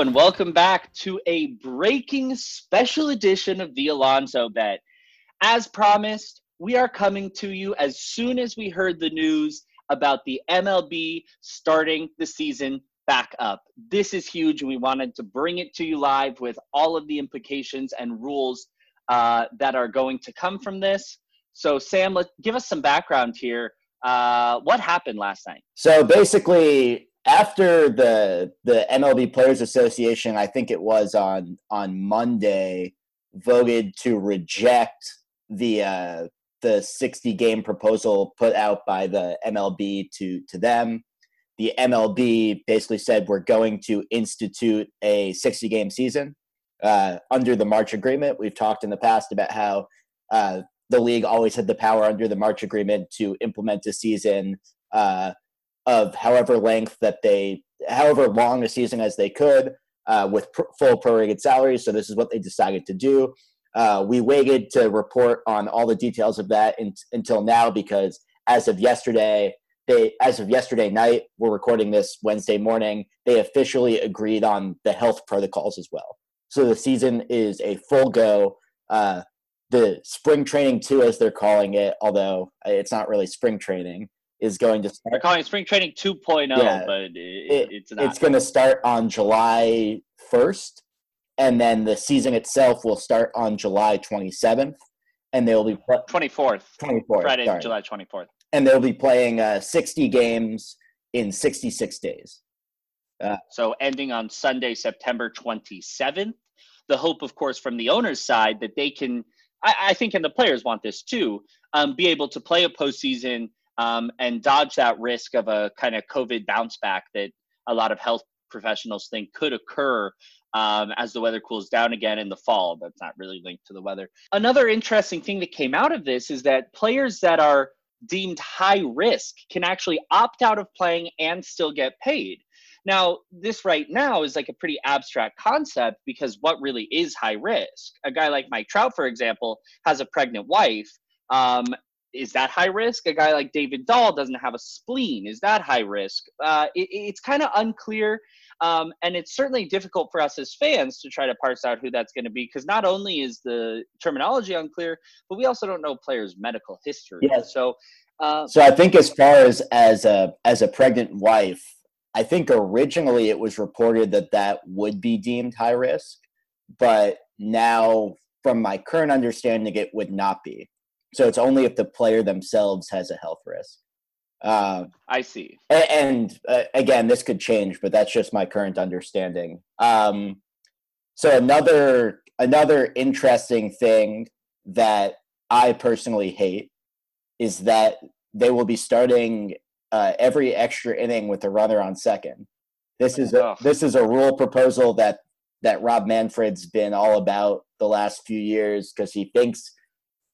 And welcome back to a breaking special edition of the Alonso Bet. As promised, we are coming to you as soon as we heard the news about the MLB starting the season back up. This is huge, and we wanted to bring it to you live with all of the implications and rules uh, that are going to come from this. So, Sam, let give us some background here. Uh, what happened last night? So basically, after the the MLB Players Association, I think it was on on Monday, voted to reject the uh, the 60 game proposal put out by the MLB to to them. The MLB basically said we're going to institute a 60 game season uh, under the March agreement. We've talked in the past about how uh, the league always had the power under the March agreement to implement a season uh, of however length that they, however long a season as they could, uh, with pr- full prorated salaries. So this is what they decided to do. Uh, we waited to report on all the details of that in, until now because as of yesterday, they as of yesterday night, we're recording this Wednesday morning. They officially agreed on the health protocols as well. So the season is a full go. Uh, the spring training too, as they're calling it, although it's not really spring training, is going to start. They're calling it spring training 2.0, yeah, but it, it, it's not. It's going to start on July 1st, and then the season itself will start on July 27th, and they'll be pl- 24th. 24th. Friday, sorry. July 24th. And they'll be playing uh, 60 games in 66 days. Uh, so ending on Sunday, September 27th. The hope, of course, from the owner's side that they can, I, I think, and the players want this too, um, be able to play a postseason um, and dodge that risk of a kind of COVID bounce back that a lot of health professionals think could occur um, as the weather cools down again in the fall. That's not really linked to the weather. Another interesting thing that came out of this is that players that are deemed high risk can actually opt out of playing and still get paid. Now, this right now is like a pretty abstract concept because what really is high risk? A guy like Mike Trout, for example, has a pregnant wife. Um, is that high risk? A guy like David Dahl doesn't have a spleen. Is that high risk? Uh, it, it's kind of unclear. Um, and it's certainly difficult for us as fans to try to parse out who that's going to be because not only is the terminology unclear, but we also don't know players' medical history. Yeah. So, uh, so I think as far as as a as a pregnant wife, I think originally it was reported that that would be deemed high risk, but now, from my current understanding, it would not be. So it's only if the player themselves has a health risk. Uh, I see. And, and uh, again, this could change, but that's just my current understanding. Um, so another another interesting thing that I personally hate is that they will be starting uh, every extra inning with a runner on second. This is a, this is a rule proposal that that Rob Manfred's been all about the last few years because he thinks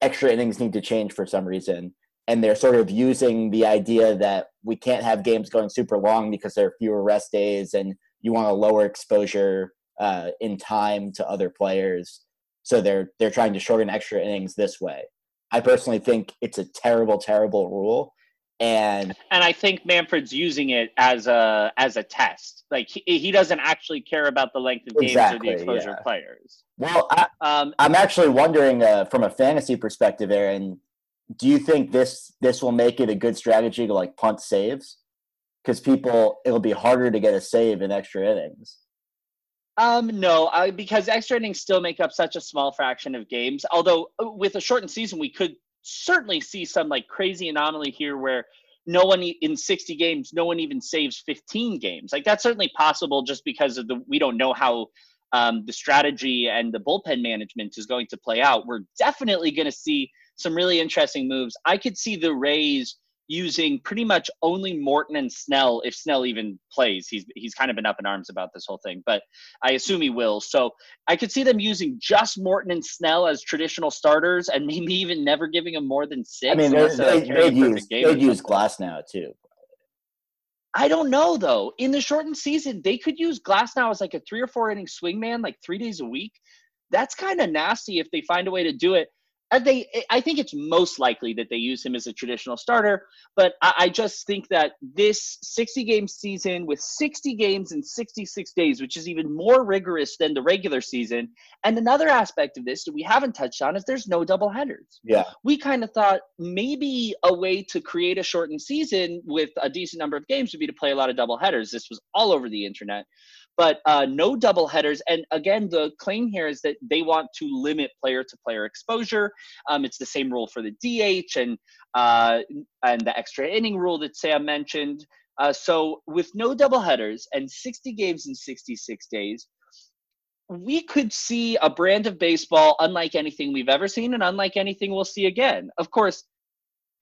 extra innings need to change for some reason. And they're sort of using the idea that we can't have games going super long because there are fewer rest days and you want a lower exposure uh, in time to other players. So they're they're trying to shorten extra innings this way. I personally think it's a terrible, terrible rule and and I think Manfred's using it as a as a test. Like he, he doesn't actually care about the length of games exactly, or the exposure yeah. of players. Well, I, um, I'm actually wondering uh, from a fantasy perspective, Aaron. Do you think this this will make it a good strategy to like punt saves? Because people, it'll be harder to get a save in extra innings. Um, no, I, because extra innings still make up such a small fraction of games. Although uh, with a shortened season, we could certainly see some like crazy anomaly here where no one in 60 games no one even saves 15 games. Like that's certainly possible just because of the we don't know how um, the strategy and the bullpen management is going to play out. We're definitely going to see some really interesting moves. I could see the rays using pretty much only Morton and Snell if Snell even plays. He's he's kind of been up in arms about this whole thing, but I assume he will. So I could see them using just Morton and Snell as traditional starters, and maybe even never giving them more than six. I mean, uh, they, would use they'd use Glasnow too. I don't know though. In the shortened season, they could use Glasnow as like a three or four inning swing man, like three days a week. That's kind of nasty if they find a way to do it. They I think it's most likely that they use him as a traditional starter, but I, I, just think that this 60 game season with 60 games in 66 days, which is even more rigorous than the regular season, and another aspect of this that we haven't touched on is there's no double headers. Yeah, we kind of thought maybe a way to create a shortened season with a decent number of games would be to play a lot of double headers. This was all over the internet but uh, no double headers. And again, the claim here is that they want to limit player to player exposure. Um, it's the same rule for the DH and uh, and the extra inning rule that Sam mentioned. Uh, so with no double headers and 60 games in 66 days, we could see a brand of baseball unlike anything we've ever seen and unlike anything we'll see again. Of course,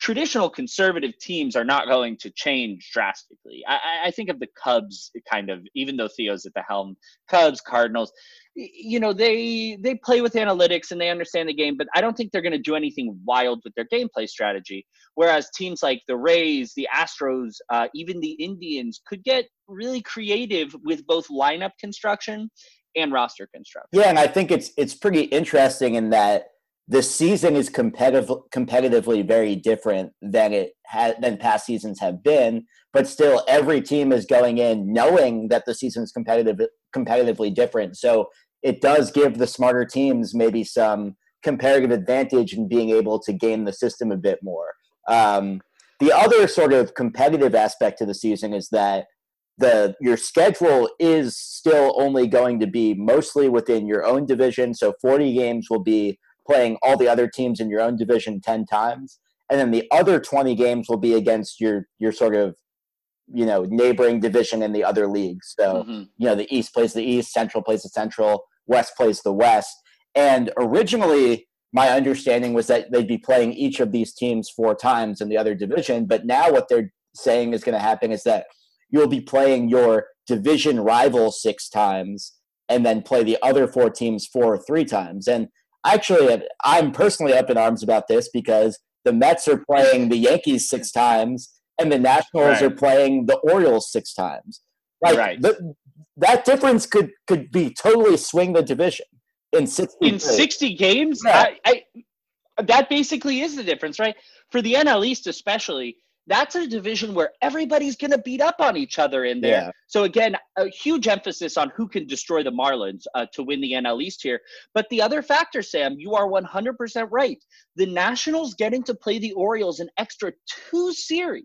traditional conservative teams are not going to change drastically. I, I, think of the Cubs, kind of, even though Theo's at the helm, Cubs, Cardinals, you know, they they play with analytics and they understand the game, but I don't think they're going to do anything wild with their gameplay strategy. Whereas teams like the Rays, the Astros, uh, even the Indians could get really creative with both lineup construction and roster construction. Yeah, and I think it's it's pretty interesting in that the season is competitive competitively very different than it had than past seasons have been but still every team is going in knowing that the season is competitive competitively different. So it does give the smarter teams maybe some comparative advantage in being able to game the system a bit more. Um, the other sort of competitive aspect to the season is that the your schedule is still only going to be mostly within your own division. So 40 games will be playing all the other teams in your own division 10 times. And then the other 20 games will be against your your sort of you know neighboring division in the other leagues. So mm-hmm. you know the east plays the east central plays the central west plays the west. And originally my understanding was that they'd be playing each of these teams four times in the other division. But now what they're saying is going to happen is that you'll be playing your division rival six times and then play the other four teams four or three times. And actually, I'm personally up in arms about this because the Mets are playing the Yankees six times and the Nationals right. are playing the Orioles six times. Like right. the, that difference could could be totally swing the division in sixty in sixty games. Yeah. I, I, that basically is the difference, right? For the NL East, especially, that's a division where everybody's going to beat up on each other in there. Yeah. So again, a huge emphasis on who can destroy the Marlins uh, to win the NL East here. But the other factor, Sam, you are 100% right. The Nationals getting to play the Orioles an extra two series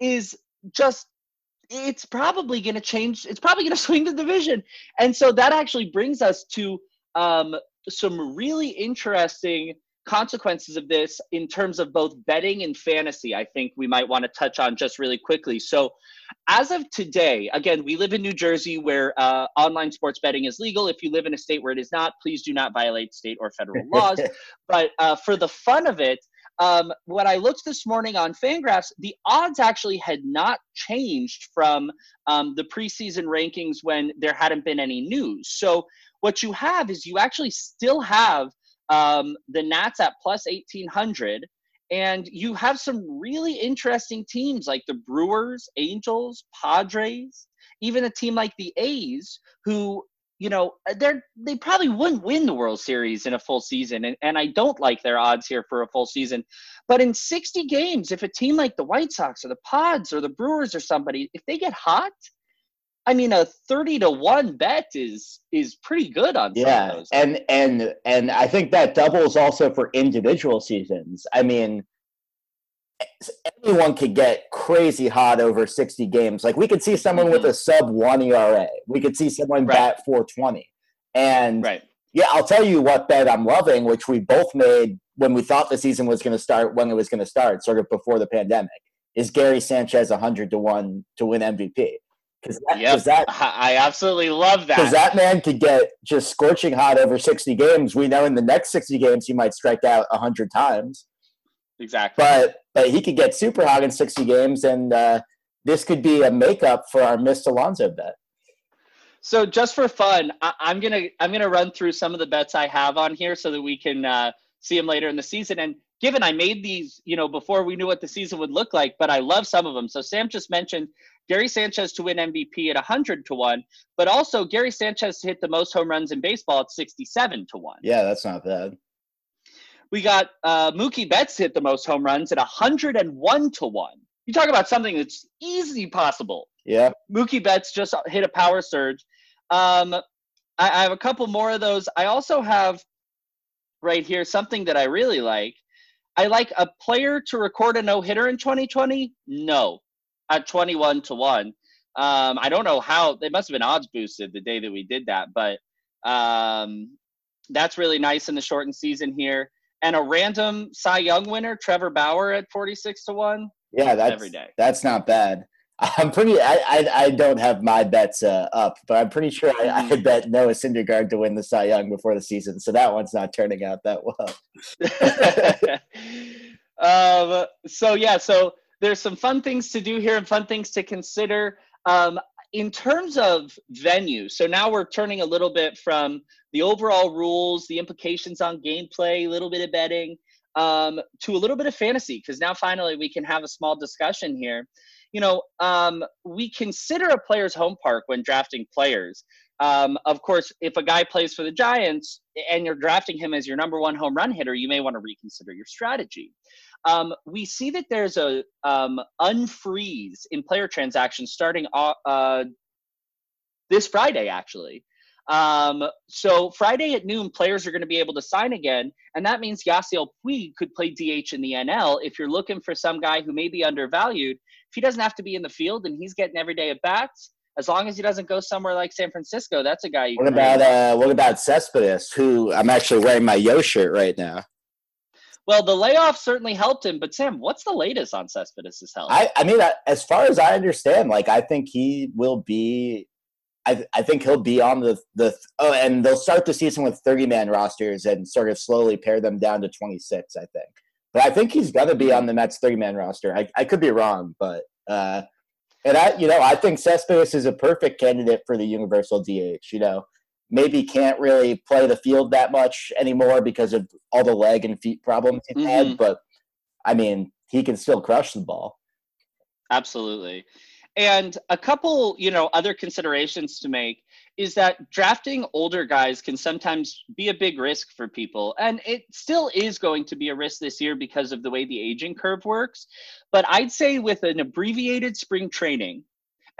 is just it's probably going to change it's probably going to swing the division. And so that actually brings us to um, some really interesting consequences of this in terms of both betting and fantasy, I think we might want to touch on just really quickly. So, as of today, again, we live in New Jersey where uh, online sports betting is legal. If you live in a state where it is not, please do not violate state or federal laws. but uh, for the fun of it, um, when I looked this morning on Fangraphs, the odds actually had not changed from um, the preseason rankings when there hadn't been any news. So, what you have is you actually still have um, the Nats at plus 1800. And you have some really interesting teams like the Brewers, Angels, Padres, even a team like the A's, who, you know, they're they probably wouldn't win the World Series in a full season. And, and I don't like their odds here for a full season. But in 60 games, if a team like the White Sox or the Pods or the Brewers or somebody, if they get hot, I mean, a thirty to one bet is is pretty good on yeah, and and and I think that doubles also for individual seasons. I mean, anyone could get crazy hot over sixty games. Like we could see someone mm-hmm. with a sub one ERA. We could see someone right. bat four twenty, and right. yeah, I'll tell you what bet I'm loving, which we both made when we thought the season was going to start, when it was going to start, sort of before the pandemic, is Gary Sanchez hundred to one to win MVP. Because that, yep. that, I absolutely love that. Because that man could get just scorching hot over 60 games. We know in the next 60 games he might strike out 100 times. Exactly. But but he could get super hot in 60 games, and uh, this could be a makeup for our missed Alonso bet. So just for fun, I, am gonna I'm gonna run through some of the bets I have on here so that we can uh, see them later in the season. And given I made these, you know, before we knew what the season would look like, but I love some of them. So Sam just mentioned Gary Sanchez to win MVP at 100 to 1, but also Gary Sanchez to hit the most home runs in baseball at 67 to 1. Yeah, that's not bad. We got uh, Mookie Betts hit the most home runs at 101 to 1. You talk about something that's easy possible. Yeah. Mookie Betts just hit a power surge. Um, I, I have a couple more of those. I also have right here something that I really like. I like a player to record a no hitter in 2020. No, at 21 to one. Um, I don't know how they must have been odds boosted the day that we did that, but um, that's really nice in the shortened season here. And a random Cy Young winner, Trevor Bauer at 46 to one. Yeah, that's every day. That's not bad. I'm pretty. I I, I don't have my bets uh, up, but I'm pretty sure I, I mm. bet Noah Syndergaard to win the Cy Young before the season, so that one's not turning out that well. um. So yeah. So there's some fun things to do here and fun things to consider. Um, in terms of venue, so now we're turning a little bit from the overall rules, the implications on gameplay, a little bit of betting, um, to a little bit of fantasy, because now finally we can have a small discussion here you know, um, we consider a player's home park when drafting players. Um, of course, if a guy plays for the Giants and you're drafting him as your number one home run hitter, you may want to reconsider your strategy. Um, we see that there's a um, unfreeze in player transactions starting uh, this Friday, actually. Um, so Friday at noon, players are going to be able to sign again, and that means Yasiel Puig could play DH in the NL. If you're looking for some guy who may be undervalued, if he doesn't have to be in the field and he's getting every day at bats, as long as he doesn't go somewhere like San Francisco, that's a guy. You What about uh, what about Cespedes, who I'm actually wearing my Yo shirt right now? Well, the layoff certainly helped him, but Sam, what's the latest on Cespedes' health? I, I mean, as far as I understand, like I think he will be I, I think he'll be on the the oh, and they'll start the season with thirty man rosters and sort of slowly pare them down to twenty six. I think, but I think he's to be on the Mets thirty man roster. I, I could be wrong, but uh, and I you know I think Cespedes is a perfect candidate for the universal DH. You know, maybe can't really play the field that much anymore because of all the leg and feet problems he's mm-hmm. had, but I mean he can still crush the ball. Absolutely. And a couple, you know, other considerations to make is that drafting older guys can sometimes be a big risk for people. And it still is going to be a risk this year because of the way the aging curve works. But I'd say with an abbreviated spring training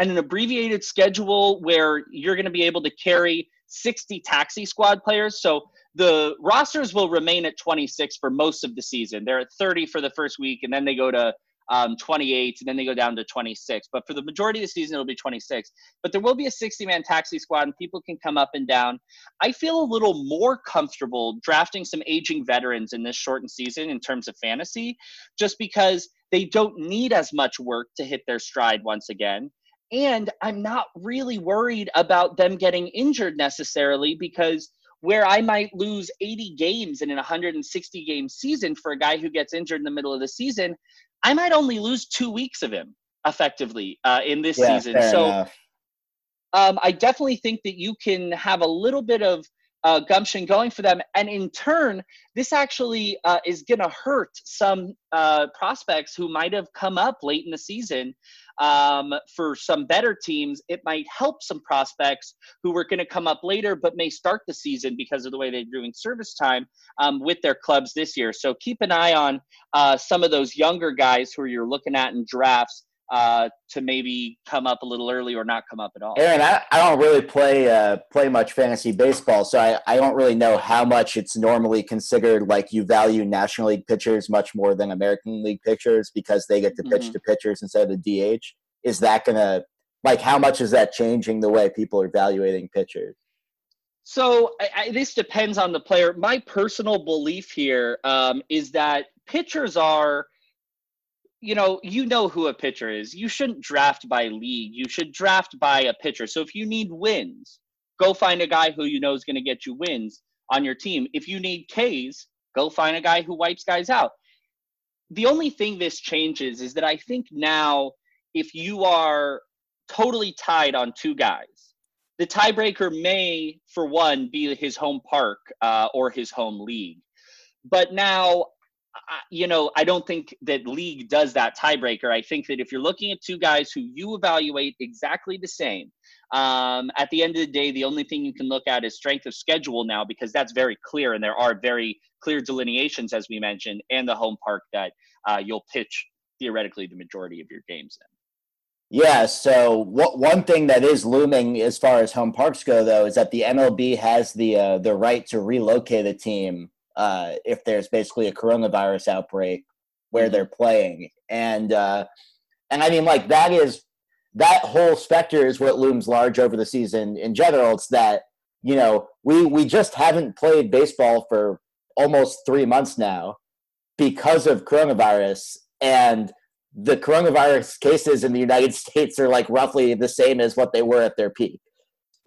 and an abbreviated schedule where you're going to be able to carry 60 taxi squad players. So the rosters will remain at 26 for most of the season. They're at 30 for the first week, and then they go to um, 28, and then they go down to 26. But for the majority of the season, it'll be 26. But there will be a 60 man taxi squad, and people can come up and down. I feel a little more comfortable drafting some aging veterans in this shortened season in terms of fantasy, just because they don't need as much work to hit their stride once again. And I'm not really worried about them getting injured necessarily because where I might lose 80 games in an 160 game season for a guy who gets injured in the middle of the season, I might only lose two weeks of him effectively uh, in this yeah, season. So um, I definitely think that you can have a little bit of uh, gumption going for them. And in turn, this actually uh, is going to hurt some uh, prospects who might have come up late in the season um, for some better teams, it might help some prospects who were going to come up later but may start the season because of the way they're doing service time um, with their clubs this year. So keep an eye on uh, some of those younger guys who you're looking at in drafts uh, to maybe come up a little early or not come up at all. Aaron, I, I don't really play uh, play much fantasy baseball, so I, I don't really know how much it's normally considered like you value National League pitchers much more than American League pitchers because they get to pitch mm-hmm. to pitchers instead of the DH. Is that gonna like how much is that changing the way people are evaluating pitchers? So I, I, this depends on the player. My personal belief here um, is that pitchers are you know, you know who a pitcher is. You shouldn't draft by league. You should draft by a pitcher. So if you need wins, go find a guy who you know is going to get you wins on your team. If you need Ks, go find a guy who wipes guys out. The only thing this changes is that I think now, if you are totally tied on two guys, the tiebreaker may, for one, be his home park uh, or his home league. But now you know, I don't think that league does that tiebreaker. I think that if you're looking at two guys who you evaluate exactly the same, Um, at the end of the day, the only thing you can look at is strength of schedule now because that's very clear and there are very clear delineations, as we mentioned, and the home park that uh, you'll pitch theoretically the majority of your games in. Yeah, so what, one thing that is looming as far as home parks go, though, is that the MLB has the uh, the right to relocate a team uh, if there's basically a coronavirus outbreak where mm-hmm. they're playing, and uh, and I mean like that is that whole specter is what looms large over the season in general. It's that you know we we just haven't played baseball for almost three months now because of coronavirus, and the coronavirus cases in the United States are like roughly the same as what they were at their peak.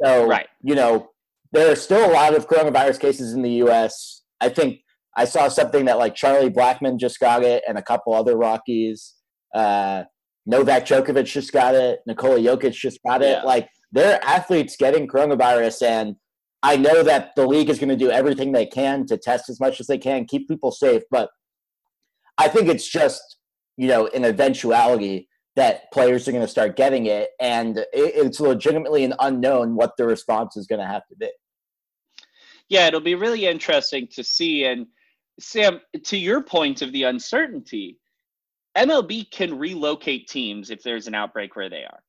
So right. you know there are still a lot of coronavirus cases in the U.S. I think I saw something that like Charlie Blackmon just got it, and a couple other Rockies. Uh, Novak Djokovic just got it. Nikola Jokic just got it. Yeah. Like they're athletes getting coronavirus, and I know that the league is going to do everything they can to test as much as they can, keep people safe. But I think it's just you know an eventuality that players are going to start getting it, and it's legitimately an unknown what the response is going to have to be. Yeah, it'll be really interesting to see. And Sam, to your point of the uncertainty, MLB can relocate teams if there's an outbreak where they are.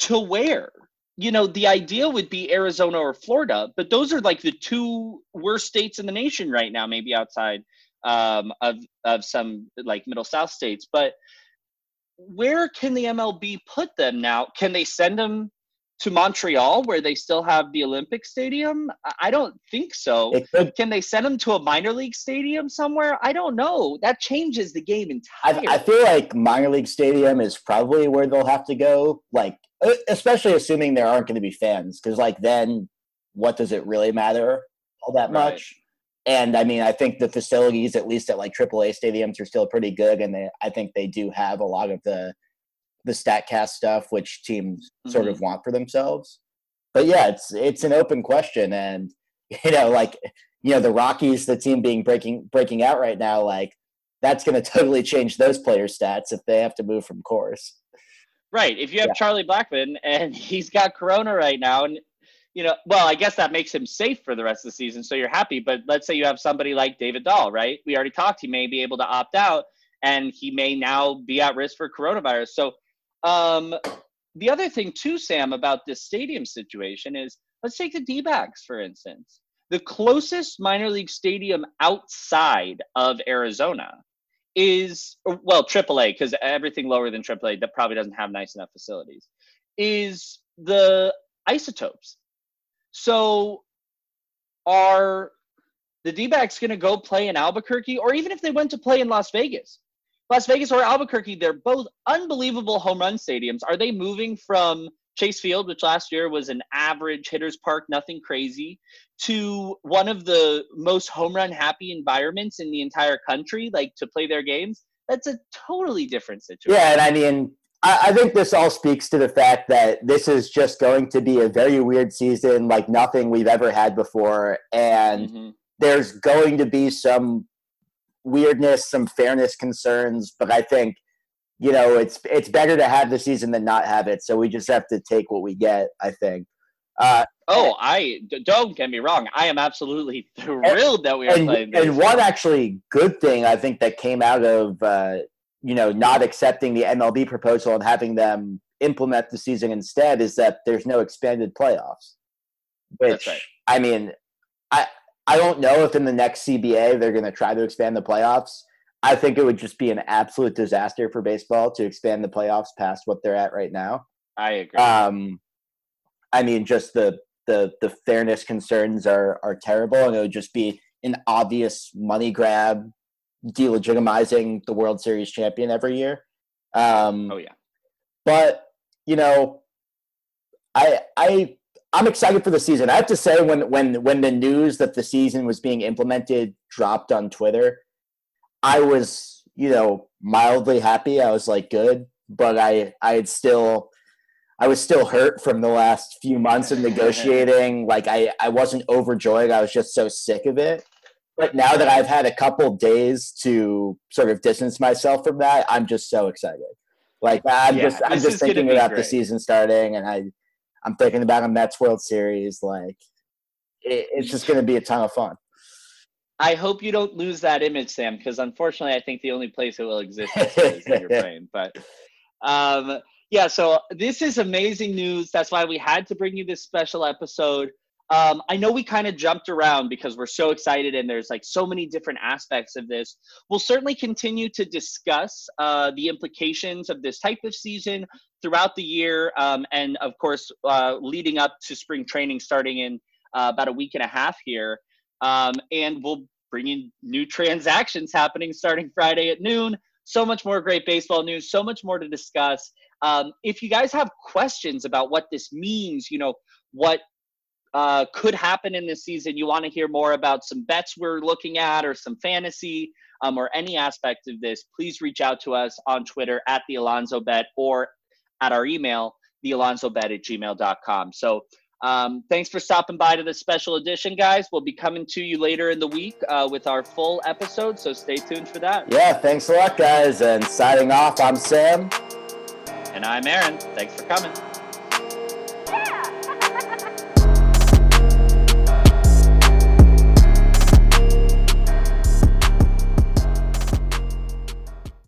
To where? You know, the idea would be Arizona or Florida, but those are like the two worst states in the nation right now, maybe outside um, of of some like middle south states. But where can the MLB put them now? Can they send them to Montreal where they still have the Olympic Stadium? I don't think so. Can they send them to a minor league stadium somewhere? I don't know. That changes the game entirely. I, I feel like minor league stadium is probably where they'll have to go. Like, especially assuming there aren't going to be fans, because like then, what does it really matter all that right. much? And I mean, I think the facilities, at least at like AAA stadiums, are still pretty good, and they, I think they do have a lot of the the statcast stuff which teams mm-hmm. sort of want for themselves. But yeah it's it's an open question. And you know like you know the rockies the team being breaking breaking out right now like that's going to totally change those player stats if they have to move from Coors. Right. If you have yeah. charlie blackmon and he's got corona right now and you know well i guess that makes him safe for the rest of the season so you're happy. But let's say you have somebody like david dahl right? We already talked he may be able to opt out and he may now be at risk for coronavirus. So um, the other thing too, Sam, about this stadium situation is let's take the D-backs, for instance. The closest minor league stadium outside of Arizona is well AAA because everything lower than AAA that probably doesn't have nice enough facilities is the isotopes. So are the D-backs going to go play in Albuquerque or even if they went to play in Las Vegas? Las Vegas or Albuquerque, they're both unbelievable home run stadiums. Are they moving from Chase Field, which last year was an average hitter's park, nothing crazy, to one of the most home run happy environments in the entire country, like to play their games? That's a totally different situation. Yeah, and I mean, I, think this all speaks to the fact that this is just going to be a very weird season, like nothing we've ever had before. And mm-hmm. there's going to be some weirdness, some fairness concerns, but I think you know it's it's better to have the season than not have it. So we just have to take what we get. I think. Uh, oh, I don't get me wrong. I am absolutely thrilled and, that we are and, playing. And one actually good thing I think that came out of uh, you know not accepting the MLB proposal and having them implement the season instead is that there's no expanded playoffs. Which right. I mean, I I don't know if in the next CBA they're going to try to expand the playoffs. I think it would just be an absolute disaster for baseball to expand the playoffs past what they're at right now. I agree. Um, I mean, just the the the fairness concerns are are terrible, and it would just be an obvious money grab, delegitimizing the World Series champion every year. Um, oh yeah, but you know, I I I'm excited for the season. I have to say, when when when the news that the season was being implemented dropped on Twitter, I was you know mildly happy. I was like, good, but I I had still I was still hurt from the last few months of negotiating. like I I wasn't overjoyed. I was just so sick of it. But now that I've had a couple days to sort of distance myself from that, I'm just so excited. Like I'm yeah, just I'm just thinking about the season starting, and I I'm thinking about a Mets World Series. Like, it, it's just going to be a ton of fun. I hope you don't lose that image, Sam, because unfortunately, I think the only place it will exist is in your brain. But um, yeah, so this is amazing news. That's why we had to bring you this special episode. Um, I know we kind of jumped around because we're so excited and there's like so many different aspects of this. We'll certainly continue to discuss uh, the implications of this type of season throughout the year, um, and of course, uh, leading up to spring training starting in uh, about a week and a half here. Um, and we'll bring in new transactions happening starting Friday at noon. So much more great baseball news, so much more to discuss. Um, if you guys have questions about what this means, you know, what uh, could happen in this season, you want to hear more about some bets we're looking at or some fantasy um, or any aspect of this, please reach out to us on Twitter at the Alonso Bet or at our email, thealonsobet at gmail.com. So um, thanks for stopping by to this special edition, guys. We'll be coming to you later in the week uh, with our full episode, so stay tuned for that. Yeah, thanks a lot, guys. And signing off, I'm Sam. And I'm Aaron. Thanks for coming.